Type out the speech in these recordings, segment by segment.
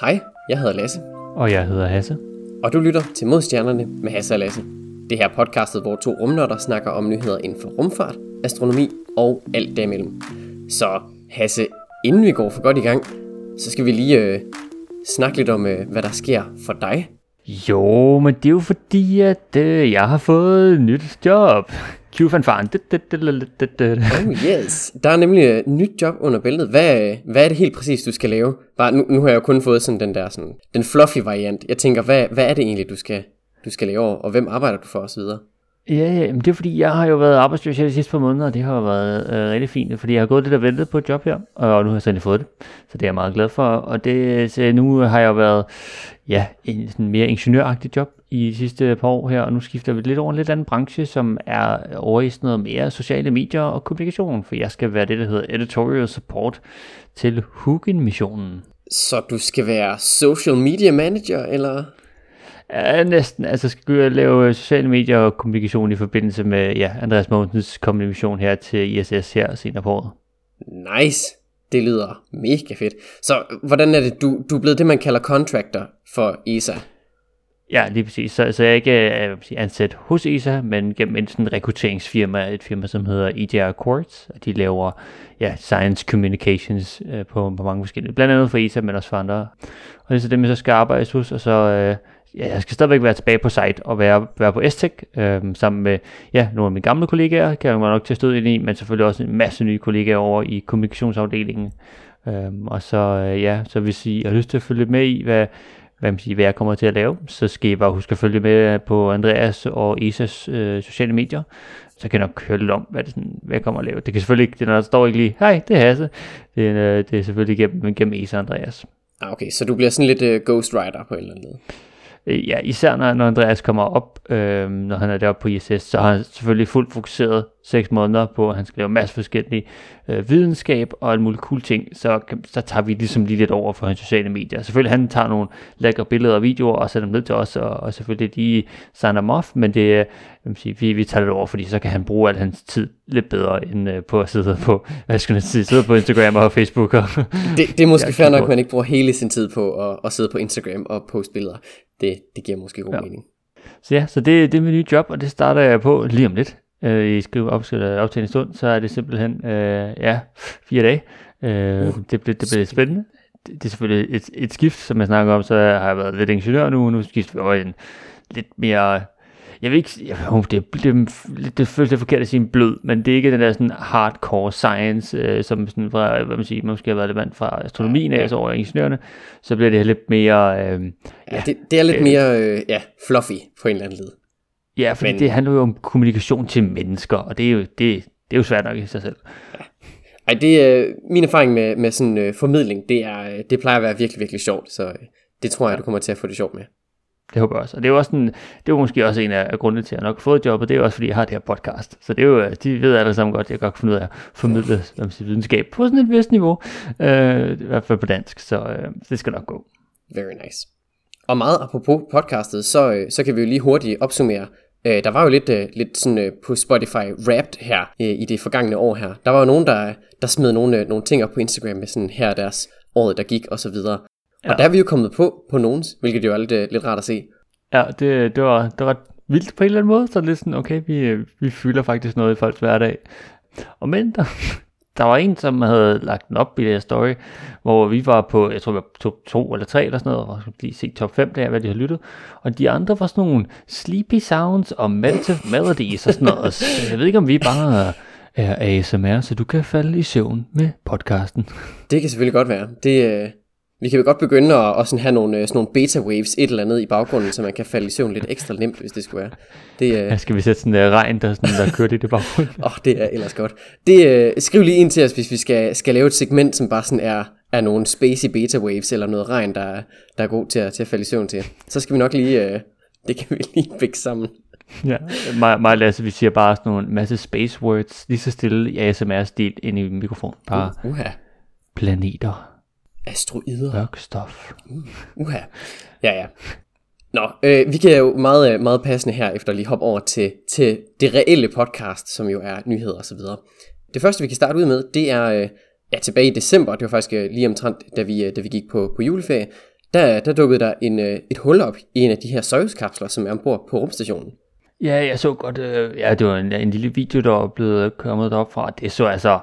Hej, jeg hedder Lasse, Og jeg hedder Hasse. og du lytter til Modstjernerne med Hasse og Lasse. Det her er podcastet, hvor to rumnørder snakker om nyheder inden for rumfart, astronomi og alt derimellem. Så Hasse, inden vi går for godt i gang, så skal vi lige øh, snakke lidt om, øh, hvad der sker for dig. Jo, men det er jo fordi, at øh, jeg har fået et nyt job. Q-fanfaren. Oh yes, der er nemlig et nyt job under bæltet. Hvad, øh, hvad er det helt præcis, du skal lave? Bare, nu, nu har jeg jo kun fået sådan den der sådan, den fluffy variant. Jeg tænker, hvad, hvad er det egentlig, du skal, du skal lave, og hvem arbejder du for osv.? Ja, ja, men det er fordi, jeg har jo været arbejdsløs her de sidste par måneder, og det har jo været øh, rigtig fint, fordi jeg har gået lidt og ventet på et job her, og nu har jeg så fået det, så det er jeg meget glad for, og det, så nu har jeg jo været, ja, en sådan mere ingeniøragtig job i de sidste par år her, og nu skifter vi lidt over en lidt anden branche, som er over i sådan noget mere sociale medier og kommunikation, for jeg skal være det, der hedder editorial support til Hugin-missionen. Så du skal være social media manager, eller? Ja, næsten. Altså skal jeg lave sociale medier og kommunikation i forbindelse med ja, Andreas Mogensens kommunikation her til ISS her senere på året. Nice. Det lyder mega fedt. Så hvordan er det, du, du er blevet det, man kalder contractor for ESA? Ja, lige præcis. Så, så jeg er ikke øh, jeg sige, ansat hos ESA, men gennem en sådan rekrutteringsfirma, et firma, som hedder EDR Quartz, og de laver ja, science communications øh, på, på mange forskellige, blandt andet for ESA, men også for andre. Og det er så dem, jeg så skal arbejde hos, og så øh, ja, jeg skal stadigvæk være tilbage på site og være, være på STEC, øh, sammen med ja, nogle af mine gamle kollegaer, kan jeg nok til at støde ind i, men selvfølgelig også en masse nye kollegaer over i kommunikationsafdelingen. Øh, og så, øh, ja, så hvis I har lyst til at følge med i, hvad, hvad, man siger, hvad jeg kommer til at lave, så skal I bare huske at følge med øh, på Andreas og Isas øh, sociale medier. Så kan jeg nok høre lidt om, hvad, det sådan, hvad jeg kommer at lave. Det kan selvfølgelig ikke, det der står ikke lige, hej, det er Hasse. Det, er, øh, det er selvfølgelig gennem, gennem Isa og Andreas. Ah, okay, så du bliver sådan lidt øh, ghostwriter på en eller anden måde. Øh, Ja, især når, når Andreas kommer op, øh, når han er deroppe på ISS, så har han selvfølgelig fuldt fokuseret seks måneder på, at han skal lave masse forskellige øh, videnskab og alle mulige cool ting, så, så tager vi ligesom lige lidt over for hans sociale medier. Selvfølgelig han tager nogle lækre billeder og videoer og sætter dem ned til os, og, og selvfølgelig de signer dem off, men det, er, jeg vil sige, vi, vi tager det over, fordi så kan han bruge al hans tid lidt bedre, end øh, på at sidde på, hvad skal jeg sige, sidde på Instagram og Facebook. Og, Det, det er måske fair nok, at man ikke bruger hele sin tid på at, at sidde på Instagram og poste billeder. Det, det giver måske god Ja. mening. Så ja, så det, det er mit nye job, og det starter jeg på lige om lidt. Øh, I skriver op, optagende stund, så er det simpelthen, øh, ja, fire dage. Øh, Uh, det, bliver, det bliver spændende. Det, det er selvfølgelig et, et skift, som jeg snakker om, så har jeg været lidt ingeniør nu, nu skifter vi over i en lidt mere, jeg vil ikke, jeg, oh, det, det, det, det føles lidt forkert at sige en blød, men det er ikke den der sådan hardcore science, øh, som sådan fra, hvad man siger, måske har været relevant fra astronomien af, så over i ingeniørerne, så bliver det lidt mere, øh, Ja, det, det er lidt øh, mere øh, ja, fluffy på en eller anden led. Ja, for Men- det handler jo om kommunikation til mennesker, og det er jo, det, det er jo svært nok i sig selv. Ej, det er min erfaring med, med sådan øh, formidling, det, er, øh, det plejer at være virkelig, virkelig sjovt, så øh, det tror jeg, du kommer til at få det sjovt med. Det håber jeg også. Og det er jo også en, det er måske også en af grundene til, at jeg nok har fået jobbet. Det er jo også, fordi jeg har det her podcast. Så det er jo, øh, de ved alle sammen godt, at jeg godt kan finde ud af at formidle om sit videnskab på sådan et vist niveau. Øh, I hvert fald på dansk, så øh, det skal nok gå. Very nice. Og meget apropos podcastet, så, øh, så kan vi jo lige hurtigt opsummere. Øh, der var jo lidt, øh, lidt sådan øh, på Spotify Wrapped her øh, i det forgangne år her. Der var jo nogen, der, der smed nogle, øh, nogle ting op på Instagram med sådan her deres året, der gik og så videre. Ja. Og der er vi jo kommet på på nogens, hvilket jo er lidt, øh, lidt rart at se. Ja, det, det, var, det var ret vildt på en eller anden måde. Så lidt sådan, okay, vi, øh, vi fylder faktisk noget i folks hverdag. Og men der, der var en, som havde lagt den op i det her story, hvor vi var på, jeg tror vi var top 2 eller 3 eller sådan noget, og skulle lige se top 5 der, hvad de har lyttet. Og de andre var sådan nogle sleepy sounds og meditative melodies og sådan noget. Så jeg ved ikke, om vi bare er ASMR, så du kan falde i søvn med podcasten. Det kan selvfølgelig godt være. Det, øh, vi kan jo godt begynde at, sådan have nogle, øh, sådan nogle beta waves, et eller andet i baggrunden, så man kan falde i søvn lidt ekstra nemt, hvis det skulle være. Det, øh, Ja, skal vi sætte sådan en regn, der, sådan, der kørte i det baggrund? Åh, oh, det er ellers godt. Det, øh, skriv lige ind til os, hvis vi skal, skal lave et segment, som bare sådan er, er nogle spacey beta waves, eller noget regn, der, er- der er god til at, til at falde i søvn til. Så skal vi nok lige, øh, det kan vi lige bække sammen. Ja, mig, mig og Lasse, vi siger bare sådan nogle masse space words, lige så stille i ASMR-stil ind i mikrofonen. Bare Uha, planeter, asteroider, mørk stof. uha. Ja, ja. Nå, øh, vi kan jo meget, øh, meget passende her efter lige hoppe over til, til det reelle podcast, som jo er nyheder og så videre. Det første, vi kan starte ud med, det er øh, ja, tilbage i december, det var faktisk øh, lige omtrent, da vi, øh, da vi gik på, på juleferie, der, der dukkede der en, øh, et hul op i en af de her Soyuz-kapsler, som er ombord på rumstationen. Ja, jeg så godt, øh, ja, det var en, en lille video, der var blevet kommet derop fra. Det så altså,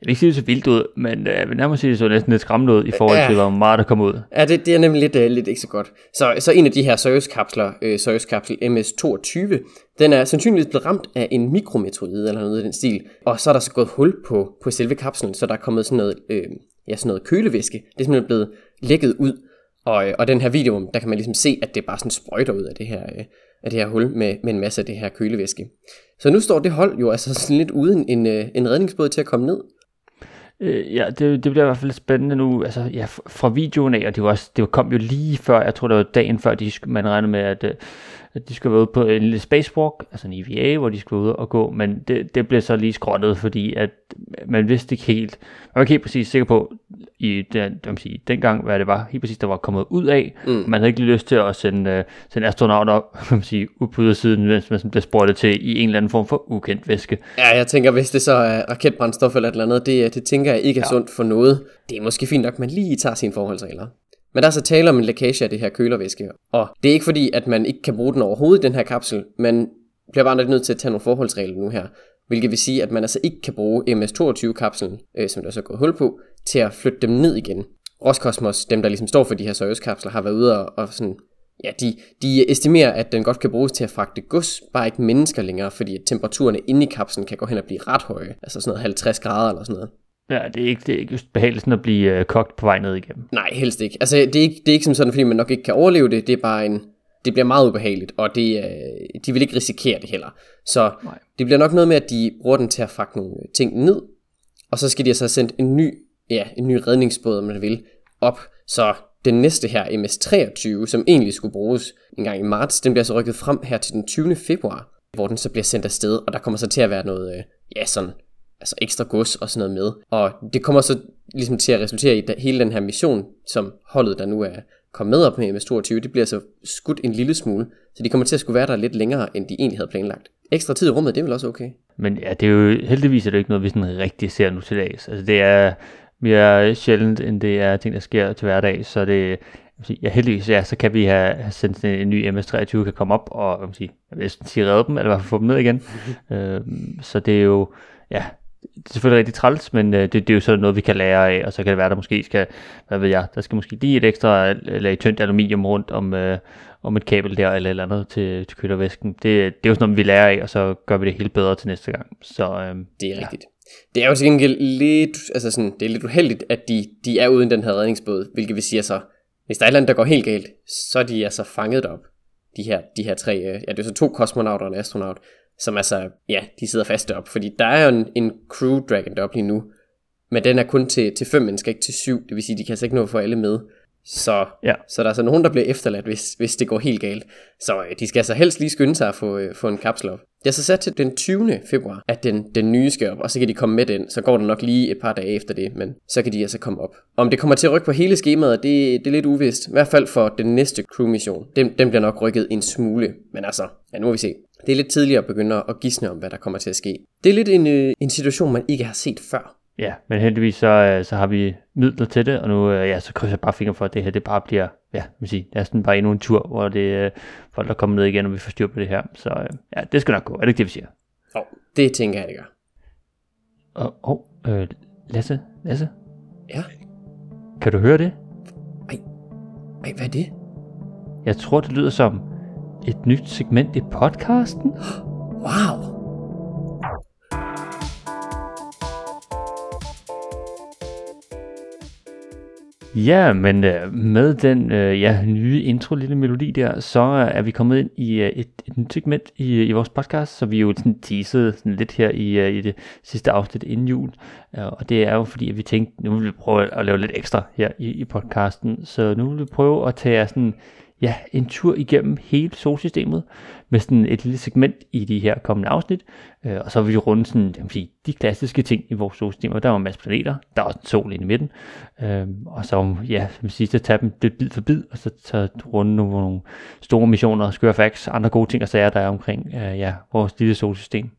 jeg vil ikke sige det så vildt ud, men øh, jeg vil nærmest sige, det så næsten lidt skræmmende ud i forhold ja. til, hvor meget der kom ud. Ja, det, det er nemlig lidt, uh, lidt ikke så godt. Så, så en af de her Soyuz-kapsler, uh, Soyuz-kapsel MS-22, den er sandsynligvis blevet ramt af en mikrometeorid eller noget i den stil, og så er der så gået hul på, på selve kapslen, så der er kommet sådan noget, øh, ja, sådan noget kølevæske. Det er simpelthen blevet lækket ud, og, og den her video, der kan man ligesom se, at det bare sådan sprøjter ud af det her, øh, af det her hul med, med en masse af det her kølevæske. Så nu står det hold jo altså sådan lidt uden en, øh, en redningsbåd til at komme ned. Øh, ja, det, det bliver i hvert fald spændende nu, altså ja, fra videoen af, og det, var også, det kom jo lige før, jeg tror det var dagen før, de, man regnede med, at, at de skulle være ude på en lille spacewalk, altså en EVA, hvor de skulle ud og gå, men det, det blev så lige skrottet, fordi at man vidste ikke helt, man var ikke helt præcis sikker på, i den, det sige, dengang, hvad det var helt præcis, der var kommet ud af. Mm. Man havde ikke lyst til at sende, uh, sende astronauter op, man sige, ud på ydersiden, mens man bliver sprøjtet til i en eller anden form for ukendt væske. Ja, jeg tænker, hvis det så er raketbrændstof eller et eller andet, det, det tænker jeg ikke er ja. sundt for noget. Det er måske fint nok, at man lige tager sine forholdsregler. Men der er så tale om en lækage af det her kølervæske, og det er ikke fordi, at man ikke kan bruge den overhovedet i den her kapsel, men bliver bare nødt til at tage nogle forholdsregler nu her, hvilket vil sige, at man altså ikke kan bruge MS-22-kapslen, øh, som der så går hul på, til at flytte dem ned igen. Roskosmos, dem der ligesom står for de her Soyuz-kapsler, har været ude og, og sådan, ja, de, de estimerer, at den godt kan bruges til at fragte gods, bare ikke mennesker længere, fordi temperaturerne inde i kapslen kan gå hen og blive ret høje, altså sådan noget 50 grader eller sådan noget. Ja, det er ikke, det er ikke just behageligt sådan at blive øh, kogt på vej ned igennem. Nej, helst ikke. Altså, det er ikke, det er ikke som sådan, fordi man nok ikke kan overleve det. Det er bare en... Det bliver meget ubehageligt, og det, øh, de vil ikke risikere det heller. Så Nej. det bliver nok noget med, at de bruger den til at fakke nogle ting ned, og så skal de altså have sendt en ny, ja, en ny redningsbåd, om man vil, op. Så den næste her, MS-23, som egentlig skulle bruges en gang i marts, den bliver så rykket frem her til den 20. februar, hvor den så bliver sendt afsted, og der kommer så til at være noget, øh, ja, sådan altså ekstra gods og sådan noget med. Og det kommer så ligesom til at resultere i, at hele den her mission, som holdet der nu er kommet med op med MS-22, det bliver så skudt en lille smule, så de kommer til at skulle være der lidt længere, end de egentlig havde planlagt. Ekstra tid i rummet, det er vel også okay? Men ja, det er jo heldigvis er det ikke noget, vi sådan rigtig ser nu til dags. Altså det er mere sjældent, end det er ting, der sker til hverdag, så det, ja, heldigvis ja, så kan vi have, sendt en ny MS-23, kan komme op og jeg vil sige, redde dem, eller i hvert fald få dem ned igen. øh, så det er jo, ja, det er selvfølgelig rigtig træls, men øh, det, det er jo sådan noget, vi kan lære af, og så kan det være, der måske skal, hvad ved jeg, der skal måske lige et ekstra lag tyndt aluminium rundt om, øh, om et kabel der, eller eller andet til, til kølervæsken. Det, det er jo sådan noget, vi lærer af, og så gør vi det helt bedre til næste gang. Så, øh, det er rigtigt. Det er jo til gengæld lidt, altså sådan, det er lidt uheldigt, at de, de er uden den her redningsbåd, hvilket vil sige altså, hvis der er et eller andet, der går helt galt, så er de altså fanget op. De her, de her tre, øh, ja det er så to kosmonauter og en astronaut, som altså, ja, de sidder fast op, fordi der er jo en, en crew dragon deroppe lige nu, men den er kun til, til fem mennesker, ikke til syv, det vil sige, de kan altså ikke nå at få alle med. Så, ja. så der er altså nogen, der bliver efterladt, hvis, hvis det går helt galt. Så øh, de skal altså helst lige skynde sig at få, øh, få en kapsel op. Jeg så sat til den 20. februar, at den, den nye skal op, og så kan de komme med den. Så går det nok lige et par dage efter det, men så kan de altså komme op. Om det kommer til at rykke på hele skemaet, det, det er lidt uvist. I hvert fald for den næste crew-mission. Den, den bliver nok rykket en smule, men altså, ja, nu må vi se. Det er lidt tidligere at begynde at gisne om, hvad der kommer til at ske. Det er lidt en, øh, en situation, man ikke har set før. Ja, men heldigvis så, øh, så har vi midler til det, og nu øh, ja, så krydser jeg bare fingre for, at det her det bare bliver, ja, man sige, det er sådan bare endnu en tur, hvor det øh, folk, der kommer ned igen, og vi får styr på det her. Så øh, ja, det skal nok gå. Er det ikke det, vi siger? Jo, oh, det tænker jeg, det gør. Og oh, øh, Lasse, Lasse? Ja? Kan du høre det? Ej, ej, hvad er det? Jeg tror, det lyder som et nyt segment i podcasten. Wow! Ja, men øh, med den øh, ja, nye intro, lille melodi der, så er vi kommet ind i øh, et, et nyt segment i, i vores podcast, så vi er jo sådan teaset sådan lidt her i, øh, i det sidste afsnit inden jul. Øh, og det er jo fordi, at vi tænkte, nu vil vi prøve at lave lidt ekstra her i, i podcasten. Så nu vil vi prøve at tage sådan ja, en tur igennem hele solsystemet med sådan et lille segment i de her kommende afsnit. Øh, og så vil vi runde sådan, jeg sige, de klassiske ting i vores solsystem. Og der er en masse planeter, der er også en sol inde i midten. Øh, og så, ja, som sidste, tage dem lidt bid for bid, og så tage runde nogle, nogle store missioner, skøre facts, andre gode ting og sager, der er omkring øh, ja, vores lille solsystem.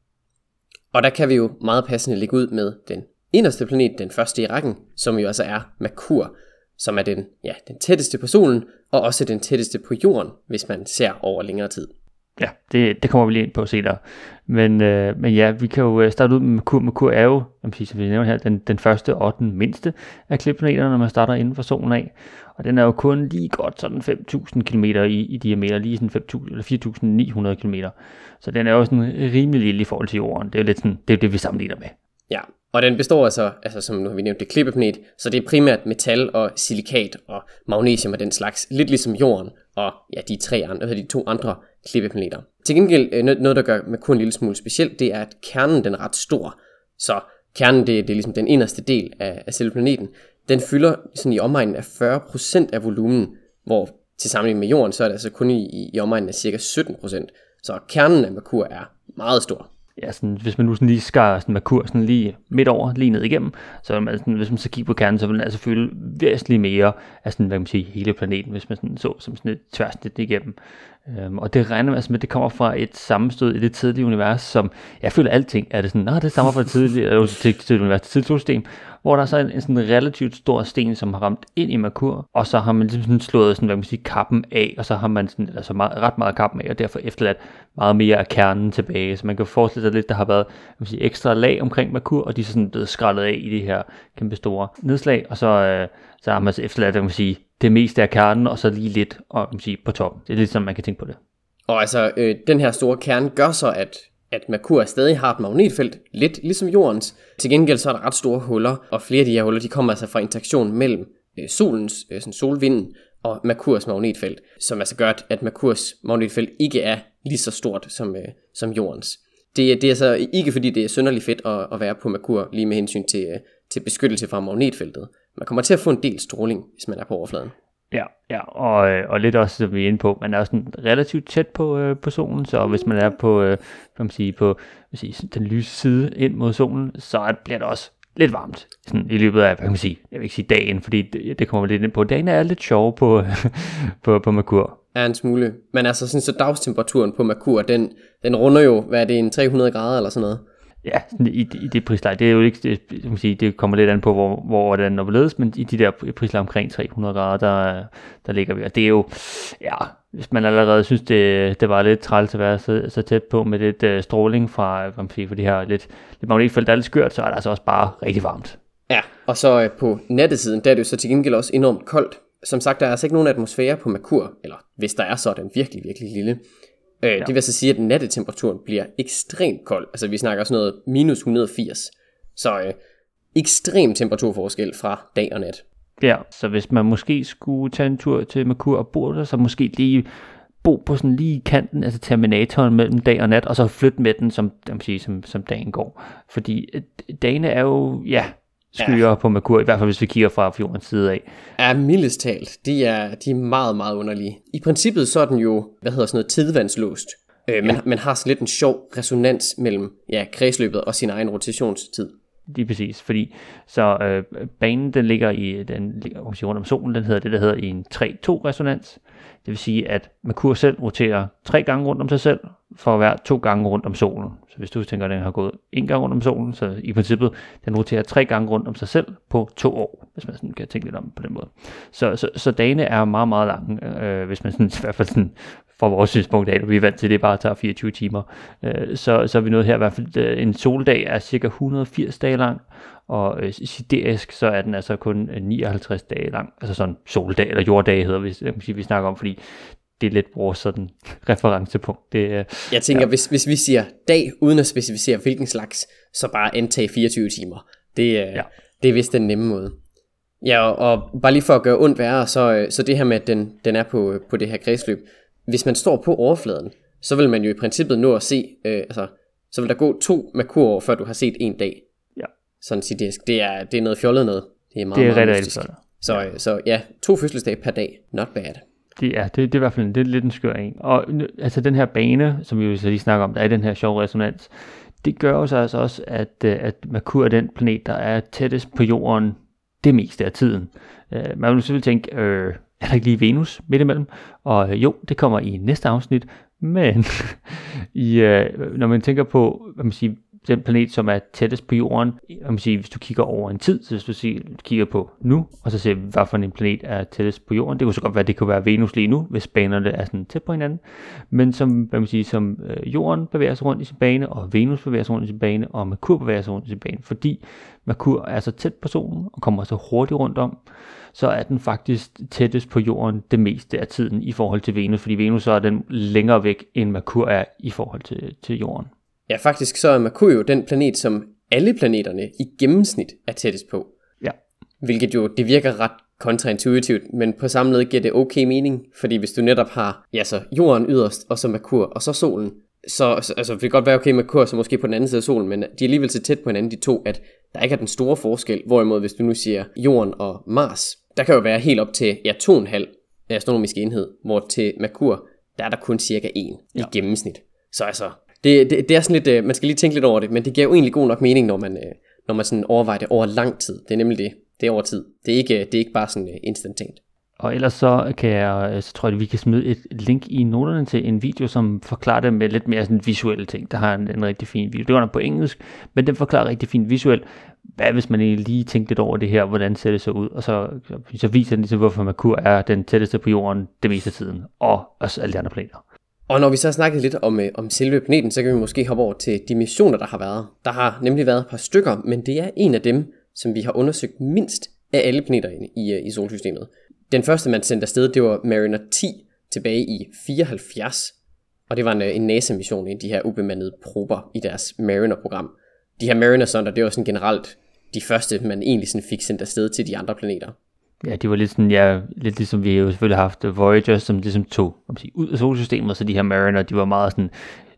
Og der kan vi jo meget passende ligge ud med den inderste planet, den første i rækken, som jo altså er Merkur, som er den, ja, den tætteste på solen, og også den tætteste på jorden, hvis man ser over længere tid. Ja, det, det kommer vi lige ind på senere. Men, øh, men ja, vi kan jo øh, starte ud med Merkur. Merkur er jo, som vi nævner her, den, den første og den mindste af kliplaneterne, når man starter inden for solen af. Og den er jo kun lige godt sådan 5.000 km i, i diameter, lige sådan 5.000 eller 4.900 km. Så den er jo sådan rimelig lille i forhold til jorden. Det er jo lidt sådan, det er det, vi sammenligner med. Ja, og den består altså, altså som nu har vi nævnt, det klippeplanet, så det er primært metal og silikat og magnesium og den slags, lidt ligesom jorden og ja, de, tre andre, altså de to andre klippeplaneter. Til gengæld øh, noget, der gør Merkur en lille smule specielt, det er, at kernen den er ret stor. Så kernen, det, det er ligesom den inderste del af, af selve planeten. Den fylder sådan i omegnen af 40% af volumen, hvor til sammenligning med jorden, så er det altså kun i, i, i omegnen af cirka 17%. Så kernen af Merkur er meget stor ja, sådan, hvis man nu sådan lige skar sådan Merkur kursen lige midt over, lige ned igennem, så man sådan, hvis man så kigger på kernen, så vil den altså fylde væsentligt mere af sådan, hvad kan man sige, hele planeten, hvis man sådan så som sådan et tværsnit igennem. Øhm, og det regner altså med, at det kommer fra et sammenstød i det tidlige univers, som jeg føler alting er det sådan, nej, det stammer fra det tidlige, eller, øh, til, til, til univers, til solsystem, hvor der er så en, en sådan relativt stor sten, som har ramt ind i Merkur, og så har man ligesom sådan slået sådan, hvad man sige, kappen af, og så har man sådan, altså meget, ret meget kappen af, og derfor efterladt meget mere af kernen tilbage. Så man kan forestille sig lidt, der har været man sige, ekstra lag omkring Merkur, og de er sådan blevet skrællet af i det her kæmpe store nedslag, og så, øh, så har man så efterladt, man sige, det meste af kernen, og så lige lidt og, man sige, på toppen. Det er lidt sådan, man kan tænke på det. Og altså, øh, den her store kerne gør så, at at Merkur stadig har et magnetfelt, lidt ligesom jordens. Til gengæld så er der ret store huller, og flere af de her huller, de kommer altså fra interaktion mellem øh, solens, øh, sådan solvinden, og Merkurs magnetfelt, som altså gør, at Merkurs magnetfelt ikke er lige så stort som, øh, som jordens. Det, det er altså ikke fordi, det er synderligt fedt at, at være på Merkur, lige med hensyn til, øh, til beskyttelse fra magnetfeltet. Man kommer til at få en del stråling, hvis man er på overfladen. Ja, ja og, øh, og lidt også, som vi er inde på, man er sådan relativt tæt på, øh, på solen, så hvis man er på, øh, man sige, på man sige, den lyse side ind mod solen, så bliver det også lidt varmt sådan, i løbet af, hvad kan man sige, jeg vil ikke sige dagen, fordi det, det kommer lidt ind på. Dagen er lidt sjov på, på, på Merkur. Er en smule. Men altså sådan, så dagstemperaturen på Merkur, den, den runder jo, hvad er det, en 300 grader eller sådan noget? Ja, i, i det prisleje, det er jo ikke, det, man sige, det kommer lidt an på, hvor, hvor hvordan er ledes, men i de der prisleje omkring 300 grader, der, der ligger vi, og det er jo, ja, hvis man allerede synes, det, det var lidt træls at være så, så tæt på med lidt uh, stråling fra, kan man sige, for det her lidt, lidt magnetfelt, der er lidt skørt, så er det altså også bare rigtig varmt. Ja, og så øh, på nattesiden, der er det jo så til gengæld også enormt koldt. Som sagt, der er altså ikke nogen atmosfære på Merkur, eller hvis der er, så er den virkelig, virkelig lille. Øh, ja. Det vil altså sige, at nattetemperaturen bliver ekstremt kold. Altså vi snakker sådan noget minus 180. Så øh, ekstrem temperaturforskel fra dag og nat. Ja, så hvis man måske skulle tage en tur til Merkur og bo der, så måske lige bo på sådan lige kanten, altså terminatoren mellem dag og nat, og så flytte med den, som, man sige, som, som dagen går. Fordi øh, dagene er jo, ja, skyer ja. på Merkur, i hvert fald hvis vi kigger fra jordens side af. Ja, mildest talt. De er, de er meget, meget underlige. I princippet så er den jo, hvad hedder sådan noget, tidvandslåst. Øh, men ja. man har sådan lidt en sjov resonans mellem ja, kredsløbet og sin egen rotationstid. Lige præcis, fordi så øh, banen den ligger i den ligger rundt om solen, den hedder det der hedder i en 3-2 resonans. Det vil sige, at Merkur selv roterer tre gange rundt om sig selv, for at være to gange rundt om solen. Så hvis du tænker, at den har gået en gang rundt om solen, så i princippet, den roterer tre gange rundt om sig selv på to år, hvis man sådan kan tænke lidt om på den måde. Så, så, så dagene er meget, meget lange, øh, hvis man sådan, i hvert fald sådan, fra vores synspunkt af, vi er vant til, at det bare tager 24 timer. Øh, så, så er vi nået her i hvert fald, øh, en soldag er cirka 180 dage lang, og øh, siderisk, så er den altså kun øh, 59 dage lang, altså sådan soldag, eller jorddag hedder vi, øh, vi, vi snakker om, fordi det er lidt vores sådan referencepunkt. Det, uh, jeg tænker, ja. hvis, hvis vi siger dag, uden at specificere hvilken slags, så bare antage 24 timer. Det, uh, ja. det er vist den nemme måde. Ja, og, og bare lige for at gøre ondt værre, så, øh, så det her med, at den, den er på, på det her kredsløb. Hvis man står på overfladen, så vil man jo i princippet nå at se, øh, altså, så vil der gå to Merkur før du har set en dag. Ja. Sådan sige, det er, det er noget fjollet noget. Det er meget, det er meget rigtig, Så, ja. så ja, to fødselsdage per dag, not bad. Det er, det, det er i hvert fald det er lidt en skør en. Og altså den her bane, som vi jo så lige snakker om, der er den her sjove resonans, det gør jo så altså også, at, øh, at Merkur er den planet, der er tættest på jorden det meste af tiden. Øh, man vil selvfølgelig tænke, øh, er der ikke lige Venus midt imellem? Og øh, jo, det kommer i næste afsnit, men i, når man tænker på, hvad man siger, den planet, som er tættest på jorden, om sige, hvis du kigger over en tid, så hvis du siger, kigger på nu, og så ser vi, hvad for en planet er tættest på jorden. Det kunne så godt være, at det kunne være Venus lige nu, hvis banerne er sådan tæt på hinanden. Men som, hvad man siger, som øh, jorden bevæger sig rundt i sin bane, og Venus bevæger sig rundt i sin bane, og Merkur bevæger sig rundt i sin bane, fordi Merkur er så tæt på solen, og kommer så hurtigt rundt om, så er den faktisk tættest på jorden det meste af tiden i forhold til Venus, fordi Venus så er den længere væk, end Merkur er i forhold til, til jorden. Ja, faktisk så er Merkur jo den planet, som alle planeterne i gennemsnit er tættest på. Ja. Hvilket jo, det virker ret kontraintuitivt, men på samme led giver det okay mening, fordi hvis du netop har ja, så jorden yderst, og så Merkur, og så solen, så altså, det kan godt være okay med Merkur, så måske på den anden side af solen, men de er alligevel så tæt på hinanden, de to, at der ikke er den store forskel, hvorimod hvis du nu siger jorden og Mars, der kan jo være helt op til ja, 2,5 astronomisk enhed, hvor til Merkur, der er der kun cirka 1 ja. i gennemsnit. Så altså, det, det, det er sådan lidt, øh, man skal lige tænke lidt over det, men det giver jo egentlig god nok mening, når man, øh, når man sådan overvejer det over lang tid. Det er nemlig det. Det er over tid. Det er ikke, øh, det er ikke bare sådan øh, instantant. Og ellers så, kan jeg, øh, så tror jeg, at vi kan smide et link i noterne til en video, som forklarer det med lidt mere sådan visuelle ting. Der har en, en rigtig fin video. Det var på engelsk, men den forklarer rigtig fint visuelt, hvad hvis man lige tænkte lidt over det her, hvordan ser det så ud, og så, så viser den ligesom, hvorfor Merkur er den tætteste på jorden det meste af tiden, og også alle de andre planeter. Og når vi så har snakket lidt om, øh, om selve planeten, så kan vi måske hoppe over til de missioner, der har været. Der har nemlig været et par stykker, men det er en af dem, som vi har undersøgt mindst af alle planeter i, øh, i solsystemet. Den første, man sendte afsted, det var Mariner 10 tilbage i 74, og det var en, øh, en NASA-mission i de her ubemandede prober i deres Mariner-program. De her Mariner-sonder, det var sådan generelt de første, man egentlig sådan fik sendt afsted til de andre planeter. Ja, de var lidt sådan, ja, lidt ligesom vi jo selvfølgelig har haft Voyager, som ligesom tog sige, ud af solsystemet, så de her Mariner, de var meget sådan,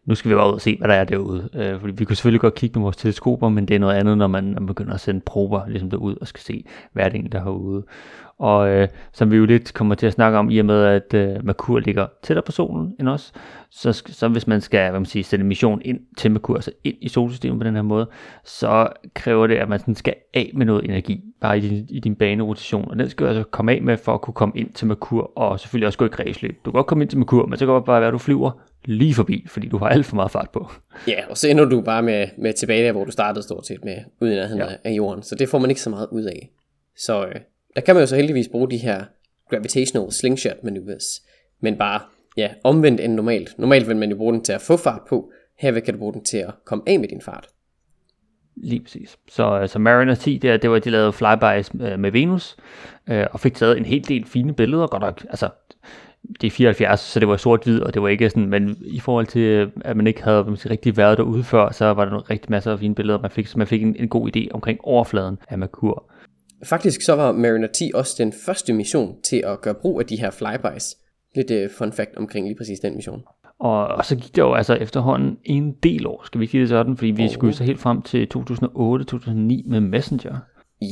nu skal vi bare ud og se, hvad der er derude. Øh, fordi vi kunne selvfølgelig godt kigge med vores teleskoper, men det er noget andet, når man, når man begynder at sende prober ligesom derud og skal se, hvad er det egentlig, der er herude. Og øh, som vi jo lidt kommer til at snakke om, i og med at øh, Merkur ligger tættere på solen end os, så, så hvis man skal hvad man siger, sende mission ind til Merkur, altså ind i solsystemet på den her måde, så kræver det, at man sådan skal af med noget energi, bare i din, i din banerotation. Og den skal du altså komme af med for at kunne komme ind til Merkur, og selvfølgelig også gå i kredsløb. Du kan godt komme ind til Merkur, men så kan det bare være, at du flyver lige forbi, fordi du har alt for meget fart på. Ja, og så ender du bare med, med tilbage der, hvor du startede stort set med uden ja. af jorden. Så det får man ikke så meget ud af. Så øh, der kan man jo så heldigvis bruge de her gravitational slingshot maneuvers, men bare ja, omvendt end normalt. Normalt vil man jo bruge den til at få fart på, her kan du bruge den til at komme af med din fart. Lige præcis. Så, altså Mariner 10, der, det var, de lavede flybys øh, med Venus, øh, og fik taget en hel del fine billeder, godt nok, altså det er 74, så det var sort-hvid, og det var ikke sådan, men i forhold til, at man ikke havde sige, rigtig været derude før, så var der nogle rigtig masser af fine billeder, man fik, så man fik en, en god idé omkring overfladen af Merkur. Faktisk så var Mariner 10 også den første mission til at gøre brug af de her flybys. Lidt uh, fun fact omkring lige præcis den mission. Og, og så gik det jo altså efterhånden en del år, skal vi sige det sådan, fordi vi oh. skulle så helt frem til 2008-2009 med Messenger.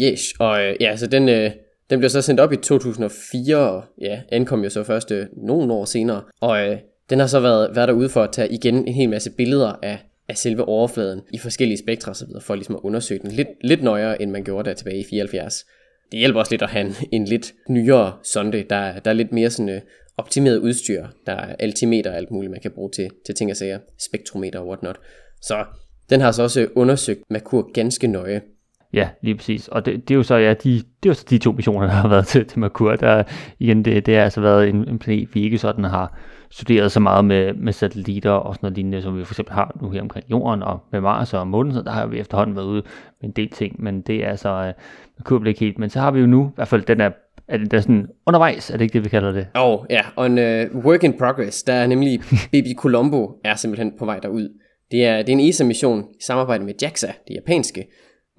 Yes, og uh, ja, så den, uh, den blev så sendt op i 2004, og ja, ankom jo så først uh, nogle år senere. Og øh, den har så været, været derude for at tage igen en hel masse billeder af af selve overfladen i forskellige spektre osv., for ligesom at undersøge den lidt, lidt nøjere, end man gjorde der tilbage i 74. Det hjælper også lidt at have en, en lidt nyere sonde, der, der er lidt mere sådan øh, optimeret udstyr. Der er altimeter og alt muligt, man kan bruge til, til ting og sager, spektrometer og whatnot. Så den har så også øh, undersøgt Merkur ganske nøje. Ja, lige præcis. Og det, det er jo så ja, de, det er jo så de to missioner, der har været til, til Merkur. Der, igen, det, det har altså været en, en planet, vi ikke sådan har studeret så meget med, med satellitter og sådan noget lignende, som vi for eksempel har nu her omkring Jorden og med Mars og Månen, så der har vi efterhånden været ude med en del ting, men det er altså, uh, man kunne ikke helt, men så har vi jo nu, i hvert fald den er er det der sådan undervejs, er det ikke det, vi kalder det? Åh, oh, ja, og en uh, work in progress, der er nemlig Baby Colombo er simpelthen på vej derud. Det er, det er en ESA-mission i samarbejde med JAXA, det japanske,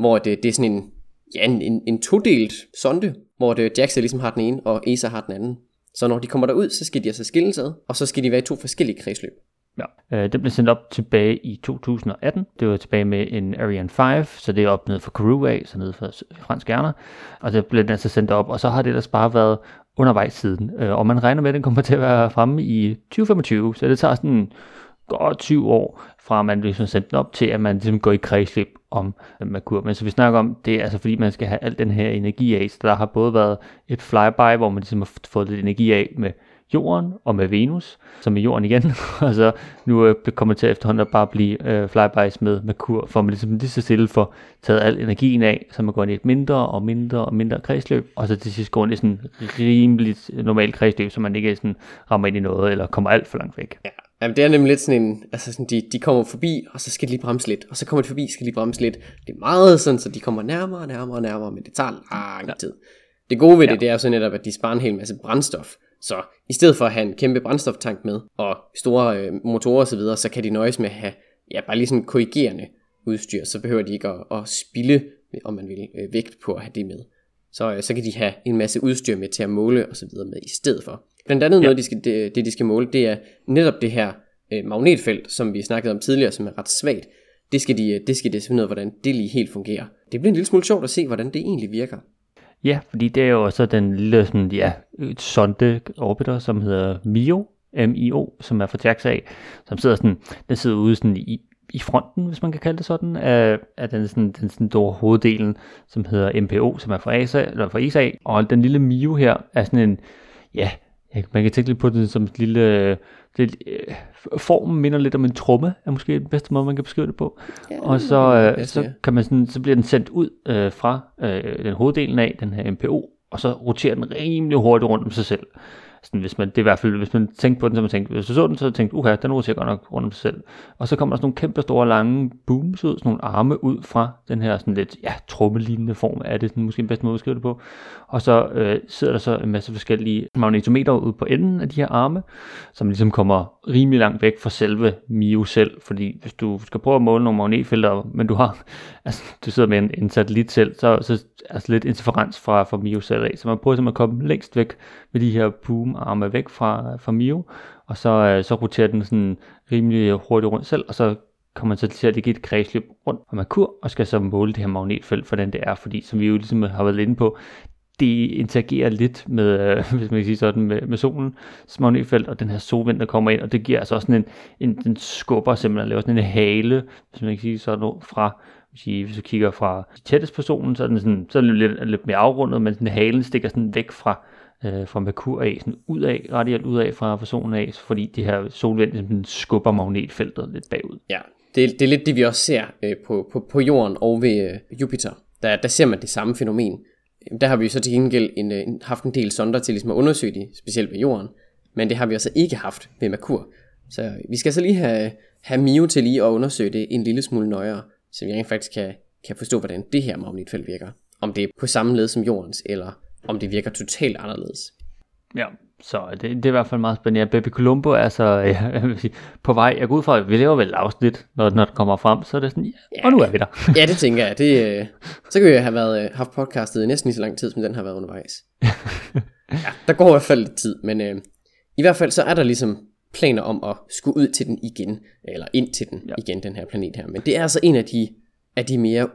hvor det, det er sådan en, ja, en, en, en todelt sonde, hvor det, JAXA ligesom har den ene, og ESA har den anden. Så når de kommer derud, så skal de altså skilles ad, og så skal de være i to forskellige kredsløb. Ja, øh, det blev sendt op tilbage i 2018. Det var tilbage med en Ariane 5, så det er op nede for Crew af, så ned for fransk Gerner. Og det blev den altså sendt op, og så har det ellers bare været undervejs siden. Øh, og man regner med, at den kommer til at være fremme i 2025, så det tager sådan godt 20 år, fra man ligesom sendt den op til, at man ligesom går i kredsløb om Merkur. Men så vi snakker om, det er altså fordi, man skal have al den her energi af. Så der har både været et flyby, hvor man ligesom har fået lidt energi af med Jorden og med Venus, som er Jorden igen, og så nu øh, kommer det til efterhånden at bare blive øh, flybys med Merkur, for man ligesom lige så stille får taget al energien af, så man går ind i et mindre og mindre og mindre kredsløb, og så til sidst går ind i sådan rimeligt normalt kredsløb, så man ikke sådan rammer ind i noget, eller kommer alt for langt væk. Ja, Jamen, det er nemlig lidt sådan en, altså sådan, de, de kommer forbi, og så skal de lige bremse lidt, og så kommer de forbi, skal de lige bremse lidt. Det er meget sådan, så de kommer nærmere og nærmere og nærmere, men det tager lang ja. tid. Det gode ved det, ja. det er jo så netop, at de sparer en hel masse brændstof. Så i stedet for at have en kæmpe brændstoftank med, og store øh, motorer osv., så, videre, så kan de nøjes med at have, ja, bare lige sådan korrigerende udstyr, så behøver de ikke at, at spille, om man vil, øh, vægt på at have det med. Så, øh, så kan de have en masse udstyr med til at måle og så videre med i stedet for. Blandt andet ja. noget, de skal, det, det, de skal måle, det er netop det her øh, magnetfelt, som vi snakkede om tidligere, som er ret svagt. Det skal de, det skal de finde ud af, hvordan det lige helt fungerer. Det bliver en lille smule sjovt at se, hvordan det egentlig virker. Ja, fordi det er jo også den lille sådan, ja, sonde orbiter, som hedder MIO, MIO, som er fra JAXA, som sidder sådan, den sidder ude sådan i, i fronten, hvis man kan kalde det sådan, af, af den, sådan, den sådan store hoveddelen, som hedder MPO, som er fra ESA, eller fra ESA, og den lille MIO her er sådan en, ja, man kan tænke lidt på det som et lille, det, øh, formen minder lidt om en tromme, er måske den bedste måde, man kan beskrive det på. Ja, og så, øh, så, kan man sådan, så bliver den sendt ud øh, fra øh, den hoveddelen af, den her MPO, og så roterer den rimelig hurtigt rundt om sig selv. Sådan, hvis man, det er i hvert fald, hvis man tænkte på den, så man tænkte, hvis du så den, så tænkte uha, den roterer godt nok rundt om sig selv. Og så kommer der sådan nogle kæmpe store lange booms ud, sådan nogle arme ud fra den her sådan lidt, ja, trummelignende form er det, sådan, måske den bedste måde at skrive det på. Og så øh, sidder der så en masse forskellige magnetometer ud på enden af de her arme, som ligesom kommer rimelig langt væk fra selve Mio selv, fordi hvis du skal prøve at måle nogle magnetfelter, men du har, altså du sidder med en, en satellit selv, så, så altså lidt interferens fra, fra Mio selv af, så man prøver simpelthen at komme længst væk med de her boom arme væk fra, fra Mio, og så, øh, så roterer den sådan rimelig hurtigt rundt selv, og så kommer man så til at ligge et kredsløb rundt om Merkur, og skal så måle det her magnetfelt, hvordan det er, fordi som vi jo ligesom har været inde på, det interagerer lidt med, øh, hvis man kan sige sådan, med, med solens magnetfelt, og den her solvind, der kommer ind, og det giver altså også sådan en, en den skubber simpelthen, laver sådan en hale, hvis man kan sige sådan, fra sige, hvis du kigger fra tættest på solen, så er den sådan, så er den lidt, lidt mere afrundet, men den halen stikker sådan væk fra, øh, fra Merkur af, sådan ud af, radialt ud af fra, fra solen af, fordi det her solvind skubber magnetfeltet lidt bagud. Ja, det, det er lidt det, vi også ser øh, på, på, på jorden og ved øh, Jupiter. Der, der ser man det samme fænomen. Der har vi så til gengæld en, øh, en, haft en del sonder til ligesom at undersøge det, specielt ved jorden. Men det har vi altså ikke haft ved Merkur. Så vi skal så lige have, have Mio til lige at undersøge det en lille smule nøjere så vi rent faktisk kan, kan forstå, hvordan det her magnetfelt virker. Om det er på samme led som jordens, eller om det virker totalt anderledes. Ja, så det, det er i hvert fald meget spændende. Baby Columbo er så ja, på vej. Jeg går ud fra, at vi laver vel afsnit, når, når det kommer frem, så er det sådan, ja, og nu er vi der. ja, det tænker jeg. Det, øh, så kan vi have været, øh, haft podcastet i næsten lige så lang tid, som den har været undervejs. ja, der går i hvert fald lidt tid, men øh, i hvert fald så er der ligesom planer om at skulle ud til den igen, eller ind til den ja. igen, den her planet her. Men det er altså en af de, af de mere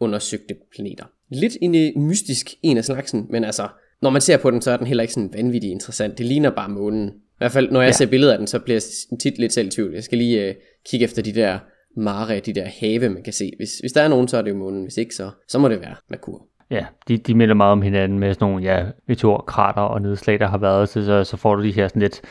uundersøgte planeter. Lidt en mystisk en af slagsen, men altså, når man ser på den, så er den heller ikke sådan vanvittigt interessant. Det ligner bare månen. I hvert fald, når jeg ja. ser billeder af den, så bliver jeg tit lidt selv tvivl. Jeg skal lige uh, kigge efter de der mare, de der have, man kan se. Hvis, hvis der er nogen, så er det jo månen. Hvis ikke, så, så må det være Merkur. Ja, de, de minder meget om hinanden med sådan nogle ja, meteorkrater og nedslag, der har været, så, så, så får du de her sådan lidt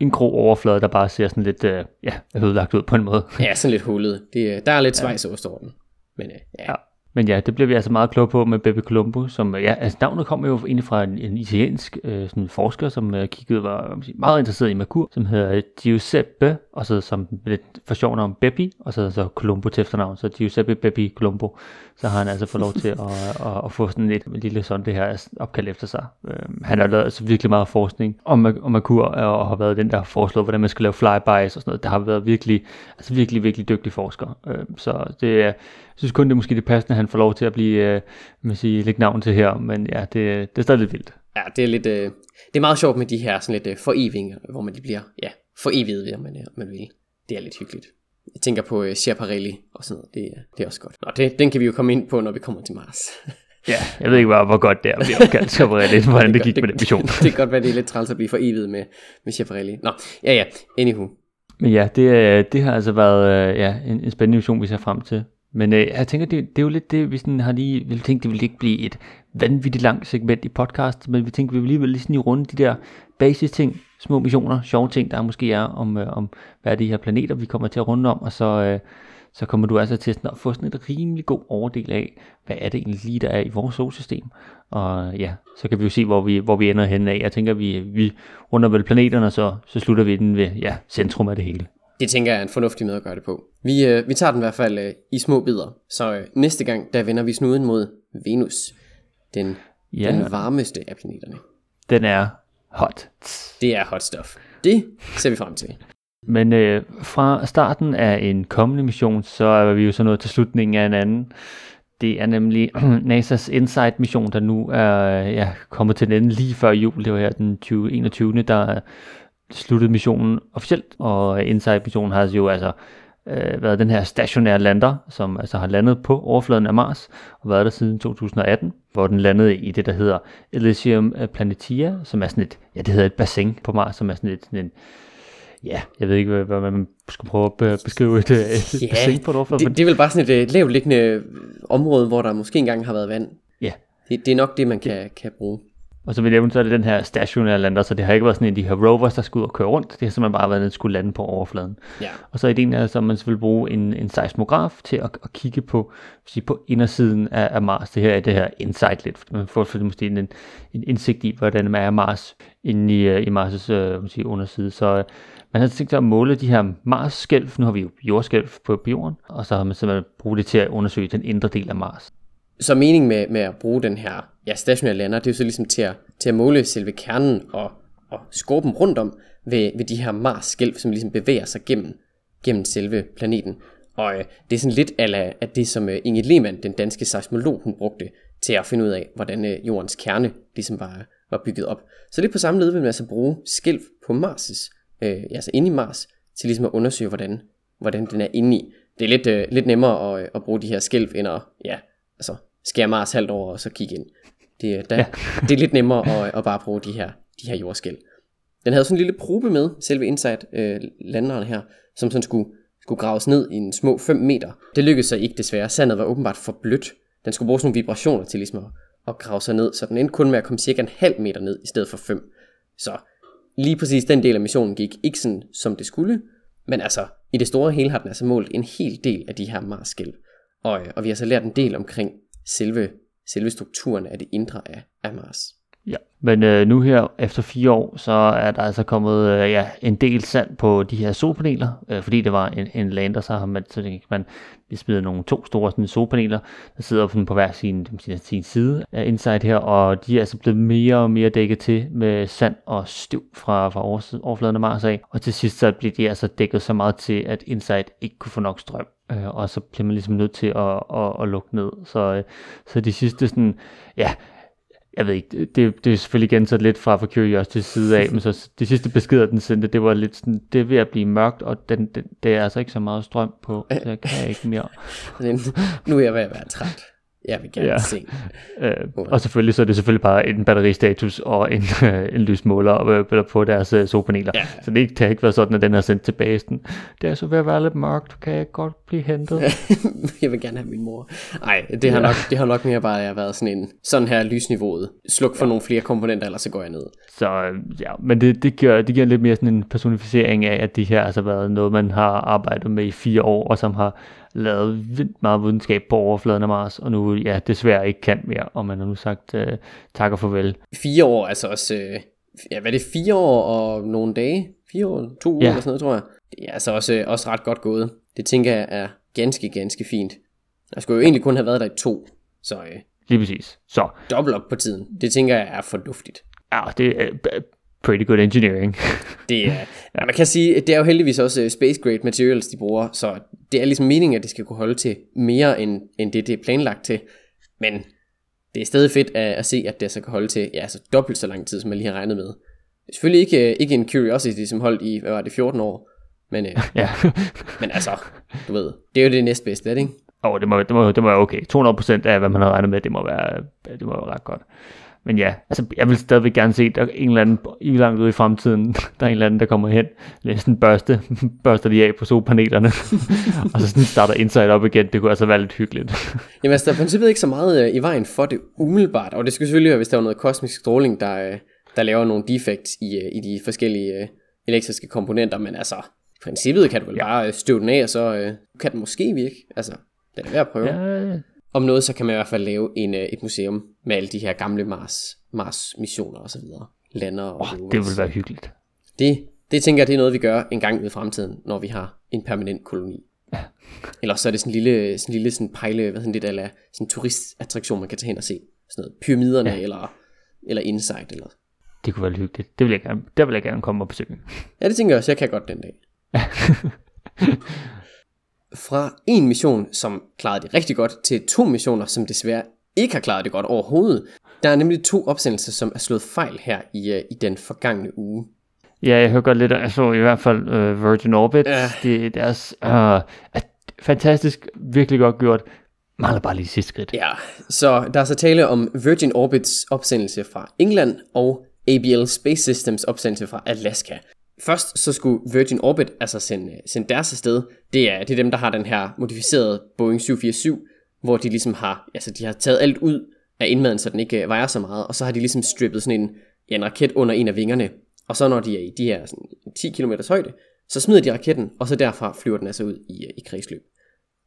en grå overflade, der bare ser sådan lidt øh, ja, ødelagt ud på en måde. Ja, sådan lidt hullet. Det, der er lidt svejs ja. over den. Men øh, ja. ja. Men ja, det bliver vi altså meget kloge på med Beppe Colombo, som, ja, altså navnet kommer jo egentlig fra en, en italiensk øh, sådan forsker, som øh, kiggede, var meget interesseret i Merkur, som hedder Giuseppe, og så som lidt for sjov navn Beppi, og så, så Colombo til efternavn, så Giuseppe Beppi Colombo, så har han altså fået lov til at, at, at få sådan et lille sådan det her opkald efter sig. Øh, han har lavet altså virkelig meget forskning om, om Merkur, og har været den, der har foreslået, hvordan man skal lave flybys og sådan noget. Der har været virkelig, altså virkelig, virkelig dygtig forsker. Øh, så det er, synes kun, det er måske det passende, at han får lov til at blive, øh, man sige, lægge navn til her, men ja, det, det er stadig lidt vildt. Ja, det er lidt, øh, det er meget sjovt med de her sådan lidt øh, forevinger, hvor man de bliver, ja, foreviget, om man, øh, man vil. Det er lidt hyggeligt. Jeg tænker på øh, Schiaparelli og sådan noget, det, det er også godt. Nå, det, den kan vi jo komme ind på, når vi kommer til Mars. ja, jeg ved ikke bare, hvor godt det er at blive opkaldt Schiaparelli, hvordan det, det gik det, med den mission. det, det kan godt være, det er lidt træls at blive foreviget med, med Schiaparelli. Nå, ja ja, anywho. Men ja, det, det har altså været ja, en, en spændende mission, vi ser frem til. Men øh, jeg tænker, det, det er jo lidt det, vi sådan har lige ville tænkte, det ville ikke blive et vanvittigt langt segment i podcast, men vi tænker, vi vil alligevel lige sådan i runde de der basis ting, små missioner, sjove ting, der måske er om, øh, om hvad er de her planeter, vi kommer til at runde om, og så, øh, så kommer du altså til at få sådan et rimelig god overdel af, hvad er det egentlig lige, der er i vores solsystem. Og ja, så kan vi jo se, hvor vi, hvor vi ender hen af. Jeg tænker, vi, vi runder vel planeterne, og så, så slutter vi den ved ja, centrum af det hele. Det tænker jeg er en fornuftig måde at gøre det på. Vi, øh, vi tager den i hvert fald øh, i små bidder. Så øh, næste gang, der vender vi snuden mod Venus. Den, ja. den varmeste af planeterne. Den er hot. Det er hot stuff. Det ser vi frem til. Men øh, fra starten af en kommende mission, så er vi jo så nået til slutningen af en anden. Det er nemlig NASA's InSight-mission, der nu er ja, kommet til den lige før jul. Det var her den 20, 21. der sluttede missionen officielt, og InSight-missionen har jo altså øh, været den her stationære lander, som altså har landet på overfladen af Mars, og været der siden 2018, hvor den landede i det, der hedder Elysium Planitia, som er sådan et, ja, det hedder et bassin på Mars, som er sådan et, sådan en, ja, jeg ved ikke, hvad man skulle prøve at beskrive et, et ja, bassin på et overflade. Det, det er vel bare sådan et uh, lavt liggende område, hvor der måske engang har været vand. Ja. Det, det er nok det, man kan, kan bruge. Og så vil jeg så er det den her stationære lander, så det har ikke været sådan en af de her rovers, der skal ud og køre rundt. Det har simpelthen bare været, at den skulle lande på overfladen. Ja. Og så er ideen er, at man vil bruge en, en seismograf til at, at kigge på, sige, på indersiden af, af Mars. Det her er det her insight lidt. Man får for måske en, en indsigt i, hvordan man er Mars inde i, øh, i Mars' uh, sige, underside. Så uh, man har tænkt sig at måle de her Mars-skælv. Nu har vi jo jordskælv på jorden. Og så har man simpelthen brugt det til at undersøge den indre del af Mars. Så meningen med, med at bruge den her ja, stationære lander, det er jo så ligesom til at, til at måle selve kernen og, og skorpen rundt om ved, ved de her Mars-skælv, som ligesom bevæger sig gennem, gennem selve planeten. Og øh, det er sådan lidt ala, at det, som øh, Inge Lehmann, den danske seismolog, hun brugte til at finde ud af, hvordan øh, jordens kerne ligesom var, var bygget op. Så lidt på samme led vil man altså bruge skælv på Mars' øh, altså inde i Mars, til ligesom at undersøge, hvordan, hvordan den er inde i. Det er lidt, øh, lidt nemmere at, øh, at bruge de her skælv, end at ja, altså, skære Mars halvt over og så kigge ind. Det, der, ja. det er lidt nemmere at, at bare bruge de her, de her jordskæl. Den havde sådan en lille probe med, selve Insight øh, landeren her, som sådan skulle, skulle graves ned i en små 5 meter. Det lykkedes så ikke desværre. Sandet var åbenbart for blødt. Den skulle bruge sådan nogle vibrationer til ligesom at, at grave sig ned, så den endte kun med at komme cirka en halv meter ned i stedet for 5. Så lige præcis den del af missionen gik ikke sådan, som det skulle, men altså, i det store hele har den altså målt en hel del af de her Mars-skælv. Og, og vi har så lært en del omkring selve, selve strukturen af det indre af, af Mars. Ja, men øh, nu her efter fire år, så er der altså kommet øh, ja, en del sand på de her solpaneler, øh, fordi det var en, en lander, så har man, så det, man vi nogle to store sådan, solpaneler, der sidder på hver sin, sin, sin side af Insight her, og de er altså blevet mere og mere dækket til med sand og støv fra, fra overfladen af Mars af, og til sidst så bliver de altså dækket så meget til, at Insight ikke kunne få nok strøm. Øh, og så bliver man ligesom nødt til at, at, at lukke ned. Så, øh, så de sidste sådan, ja, jeg ved ikke, det, det er selvfølgelig igen så lidt fra for Curiosity side af, men så de sidste beskeder, den sendte, det var lidt sådan, det er ved at blive mørkt, og den, den, det er altså ikke så meget strøm på, så jeg kan ikke mere. nu er jeg ved at være træt. Jeg vil gerne ja. se. Øh, og selvfølgelig så er det selvfølgelig bare en batteristatus og en, øh, en lysmåler øh, på deres øh, solpaneler. Ja. Så det, det har ikke været sådan, at den er sendt tilbage. Sådan, det er så ved at være lidt mørkt, kan jeg godt blive hentet? jeg vil gerne have min mor. Nej, det har, ja. nok, det har nok mere bare været sådan en, sådan her lysniveauet. Sluk for ja. nogle flere komponenter, ellers så går jeg ned. Så ja, men det, det, giver, det giver lidt mere sådan en personificering af, at det her altså været noget, man har arbejdet med i fire år, og som har lavet vildt meget videnskab på overfladen af Mars, og nu ja, desværre ikke kan mere, og man har nu sagt uh, tak og farvel. Fire år, altså også, uh, ja, hvad er det, fire år og nogle dage? Fire år, to uger ja. eller sådan noget, tror jeg. Det er altså også, også ret godt gået. Det tænker jeg er ganske, ganske fint. Jeg skulle jo egentlig kun have været der i to, så... Uh, Lige præcis. Så. Dobbelt op på tiden. Det tænker jeg er fornuftigt. Ja, det er pretty good engineering. det er, ja. man kan sige, at det er jo heldigvis også øh, space grade materials, de bruger, så det er ligesom meningen, at det skal kunne holde til mere end, end det, det er planlagt til. Men det er stadig fedt at, at se, at det så kan holde til ja, altså dobbelt så lang tid, som man lige har regnet med. Selvfølgelig ikke, øh, ikke en Curiosity, som holdt i, hvad var det, 14 år. Men, øh, ja. men altså, du ved, det er jo det næstbedste, er det ikke? Åh, oh, det må, det, må, det må være okay. 200% af, hvad man har regnet med, det må være, det må være ret godt. Men ja, altså jeg vil stadigvæk gerne se, der er en eller anden i langt ude i fremtiden, der er en eller anden, der kommer hen, læser en børste, børster de af på solpanelerne, og så sådan starter Inside op igen. Det kunne altså være lidt hyggeligt. Jamen altså, der er princippet ikke så meget øh, i vejen for det umiddelbart, og det skulle selvfølgelig være, hvis der var noget kosmisk stråling, der, øh, der laver nogle defects i, øh, i de forskellige elektriske komponenter, men altså, i princippet kan du vel ja. bare støve den af, og så kan den måske virke. Altså, det er værd at prøve. Ja. Om noget, så kan man i hvert fald lave en, øh, et museum med alle de her gamle Mars, Mars missioner og så videre. Lander og oh, det vil være hyggeligt. Det, det tænker jeg, det er noget, vi gør en gang i fremtiden, når vi har en permanent koloni. Ja. Eller så er det sådan en lille, sådan en lille sådan pejle, hvad sådan det, eller sådan en turistattraktion, man kan tage hen og se. Sådan noget, pyramiderne, ja. eller, eller Insight, eller det kunne være hyggeligt. Det vil jeg gerne, der vil jeg gerne komme og besøge. Ja, det tænker jeg også. Jeg kan godt den dag. Fra en mission, som klarede det rigtig godt, til to missioner, som desværre ikke har klaret det godt overhovedet. Der er nemlig to opsendelser, som er slået fejl her i, uh, i den forgangne uge. Ja, jeg hører godt lidt, altså i hvert fald uh, Virgin Orbit, ja. det, deres uh, er fantastisk, virkelig godt gjort, mangler bare lige sidste skridt. Ja, så der er så tale om Virgin Orbits opsendelse fra England og ABL Space Systems opsendelse fra Alaska. Først så skulle Virgin Orbit altså sende, sende deres afsted. Det er, det er dem, der har den her modificerede Boeing 747, hvor de ligesom har, altså de har taget alt ud af indmaden, så den ikke øh, vejer så meget, og så har de ligesom strippet sådan en, ja, en raket under en af vingerne. Og så når de er i de her sådan, 10 km højde, så smider de raketten, og så derfra flyver den altså ud i, øh, i kredsløb.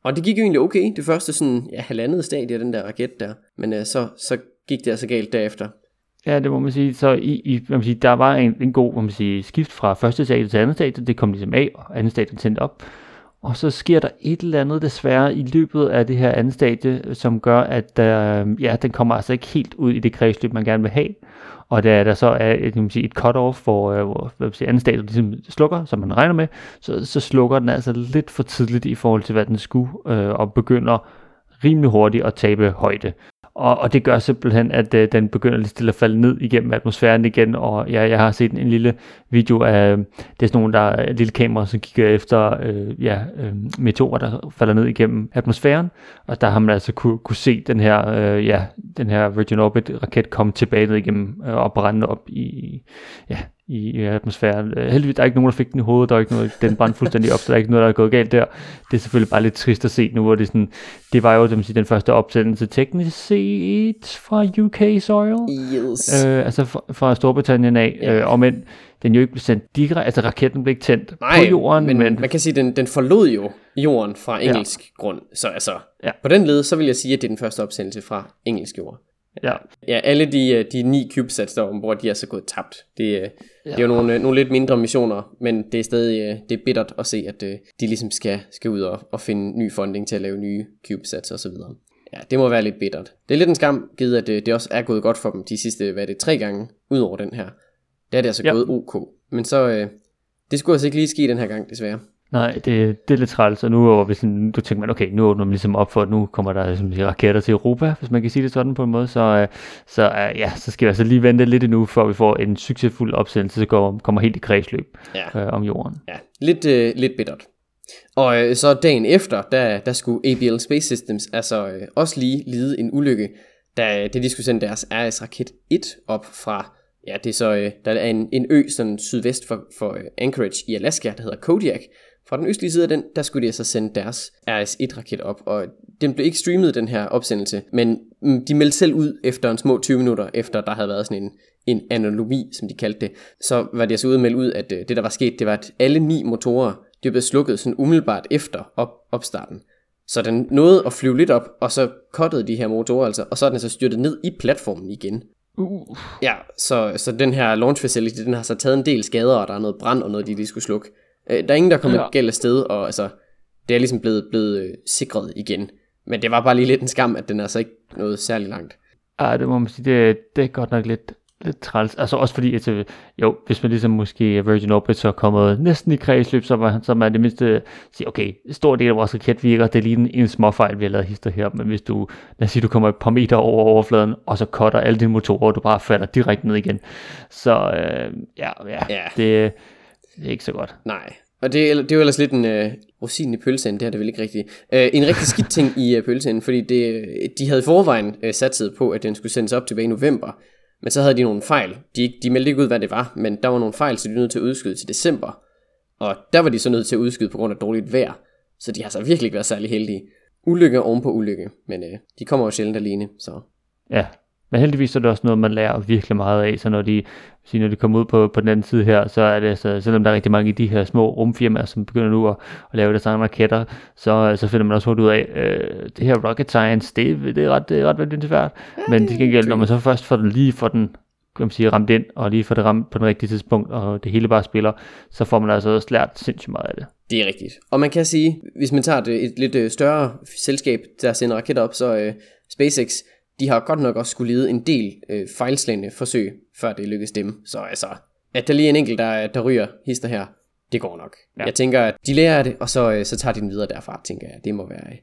Og det gik jo egentlig okay, det første sådan, ja, halvandet stadie af den der raket der, men uh, så, så gik det altså galt derefter. Ja, det må man sige. Så i, i, man sige, der var en, en god man sige, skift fra første stadie til andet stadie. Det kom ligesom af, og andet stadie tændt op. Og så sker der et eller andet desværre i løbet af det her andet stadie, som gør, at øh, ja, den kommer altså ikke helt ud i det kredsløb, man gerne vil have. Og da der så er et, man sige, et cut-off, hvor, øh, hvor hvad sige, andet stadie ligesom slukker, som man regner med, så, så slukker den altså lidt for tidligt i forhold til, hvad den skulle, øh, og begynder rimelig hurtigt at tabe højde. Og, og det gør simpelthen, at øh, den begynder lidt stille at falde ned igennem atmosfæren igen, og ja, jeg har set en, en lille video af, øh, det er sådan nogle, der er et lille kamera, som kigger efter øh, ja, øh, meteorer, der falder ned igennem atmosfæren, og der har man altså kunne, kunne se den her, øh, ja, den her Virgin Orbit raket komme tilbage ned igennem øh, og brænde op i, ja, i, i atmosfæren. Øh, heldigvis der er ikke nogen, der fik den i hovedet, der er ikke noget, den brændte fuldstændig op, så der er ikke noget, der er gået galt der. Det er selvfølgelig bare lidt trist at se nu, hvor det sådan, det var jo det sige, den første opsendelse teknisk set fra UK soil. Yes. Øh, altså fra, fra Storbritannien af, ja. øh, og men den jo ikke blev sendt direkte, altså raketten blev ikke tændt Nej, på jorden. men, men man kan sige, den, den forlod jo jorden fra engelsk ja. grund, så altså, ja. på den led, så vil jeg sige, at det er den første opsendelse fra engelsk jord. Ja. Ja, alle de, øh, de ni CubeSats der ombord, de er så gået tabt. Det, øh, ja. det er jo nogle, øh, nogle lidt mindre missioner, men det er stadig det er bittert at se, at de ligesom skal, skal ud og, og finde ny funding til at lave nye CubeSats osv. Ja, det må være lidt bittert. Det er lidt en skam, givet at det, det også er gået godt for dem de sidste, hvad er det, tre gange ud over den her. Det er det altså ja. gået ok. Men så, det skulle altså ikke lige ske den her gang, desværre. Nej, det, det er lidt træls, og nu er vi sådan, du tænker man, okay, nu åbner man ligesom op for, at nu kommer der ligesom, raketter til Europa, hvis man kan sige det sådan på en måde, så, øh, så uh, ja, så skal vi altså lige vente lidt endnu, før vi får en succesfuld opsendelse, så går, kommer helt i kredsløb ja. uh, om jorden. Ja, lidt, uh, lidt bittert. Og uh, så dagen efter, der, der skulle ABL Space Systems altså uh, også lige lide en ulykke, da, da de skulle sende deres RS-raket 1 op fra Ja, det er så, uh, der er en, en ø sådan sydvest for, for Anchorage i Alaska, der hedder Kodiak, fra den østlige side af den, der skulle de altså sende deres RS-1-raket op, og den blev ikke streamet, den her opsendelse, men mm, de meldte selv ud efter en små 20 minutter, efter der havde været sådan en, en analomi, som de kaldte det. Så var de altså ude og melde ud, at øh, det der var sket, det var, at alle ni motorer, de blev slukket sådan umiddelbart efter op, opstarten. Så den nåede at flyve lidt op, og så kottede de her motorer altså, og så er den så styrtet ned i platformen igen. Uh. Ja, så, så den her launch facility, den har så taget en del skader, og der er noget brand og noget, de lige skulle slukke. Øh, der er ingen, der er kommet ja. galt af sted, og altså, det er ligesom blevet, blevet øh, sikret igen. Men det var bare lige lidt en skam, at den er altså ikke noget særlig langt. Ja, det må man sige, det, det er godt nok lidt, lidt træls. Altså også fordi, at, øh, jo, hvis man ligesom måske Virgin Orbit så er kommet næsten i kredsløb, så man, så man det mindste sige, okay, stor del af vores raket virker, det er lige en, en små fejl, vi har lavet hister her, men hvis du, lad os sige, du kommer et par meter over overfladen, og så cutter alle dine motorer, og du bare falder direkte ned igen. Så øh, ja, ja, ja. Det, det er ikke så godt. Nej, og det, det er jo ellers lidt en uh, rosin i pølsen, det er det vel ikke rigtigt. Uh, en rigtig skidt ting i uh, pølsen, fordi det, de havde i forvejen uh, satset på, at den skulle sendes op tilbage i november. Men så havde de nogle fejl. De, de meldte ikke ud, hvad det var, men der var nogle fejl, så de var nødt til at udskyde til december. Og der var de så nødt til at udskyde på grund af dårligt vejr. Så de har så virkelig ikke været særlig heldige. Ulykke oven på ulykke, men øh, de kommer jo sjældent alene, så... Ja, men heldigvis er det også noget, man lærer virkelig meget af, så når de, når de kommer ud på, på den anden side her, så er det, så, selvom der er rigtig mange af de her små rumfirmaer, som begynder nu at, at lave deres egne raketter, så, så finder man også hurtigt ud af, øh, det her rocket science, det, det er ret, det er ret veldig svært. Men det gengæld, når man så først får den lige for den kan man sige, ramt ind, og lige får det ramt på den rigtige tidspunkt, og det hele bare spiller, så får man altså også lært sindssygt meget af det. Det er rigtigt. Og man kan sige, hvis man tager et, et lidt øh, større selskab, der sender raketter op, så uh, SpaceX, de har godt nok også skulle lide en del øh, fejlslagende forsøg, før det lykkedes dem. Så altså, at der lige er en enkelt, der, der ryger hister her, det går nok. Ja. Jeg tænker, at de lærer det, og så, øh, så tager de den videre derfra, tænker jeg. Det må være,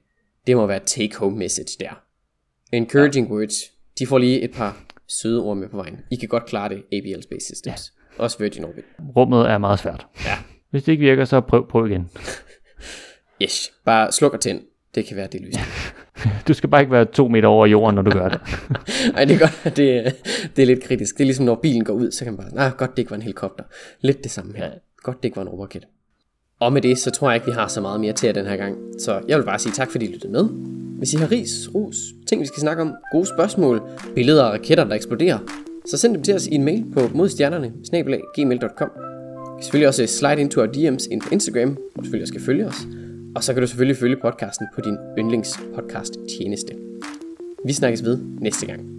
det må være take-home message der. Encouraging ja. words. De får lige et par søde ord med på vejen. I kan godt klare det, ABL Space Systems. Ja. Også Virgin Orbit. Rummet er meget svært. Ja. Hvis det ikke virker, så prøv, prøv igen. yes, bare sluk og tænd. Det kan være det løsning. Du skal bare ikke være to meter over jorden, når du gør det. Nej, det er godt. Det, det er lidt kritisk. Det er ligesom, når bilen går ud, så kan man bare, nej, godt det ikke var en helikopter. Lidt det samme her. Ja. Godt det ikke var en rumraket. Og med det, så tror jeg ikke, vi har så meget mere til den her gang. Så jeg vil bare sige tak, fordi I lyttede med. Hvis I har ris, ros, ting vi skal snakke om, gode spørgsmål, billeder af raketter, der eksploderer, så send dem til os i en mail på modstjernerne, gmail.com. I kan selvfølgelig også slide into our DM's ind på Instagram, hvor du selvfølgelig også skal følge os. Og så kan du selvfølgelig følge podcasten på din yndlings podcast tjeneste. Vi snakkes ved næste gang.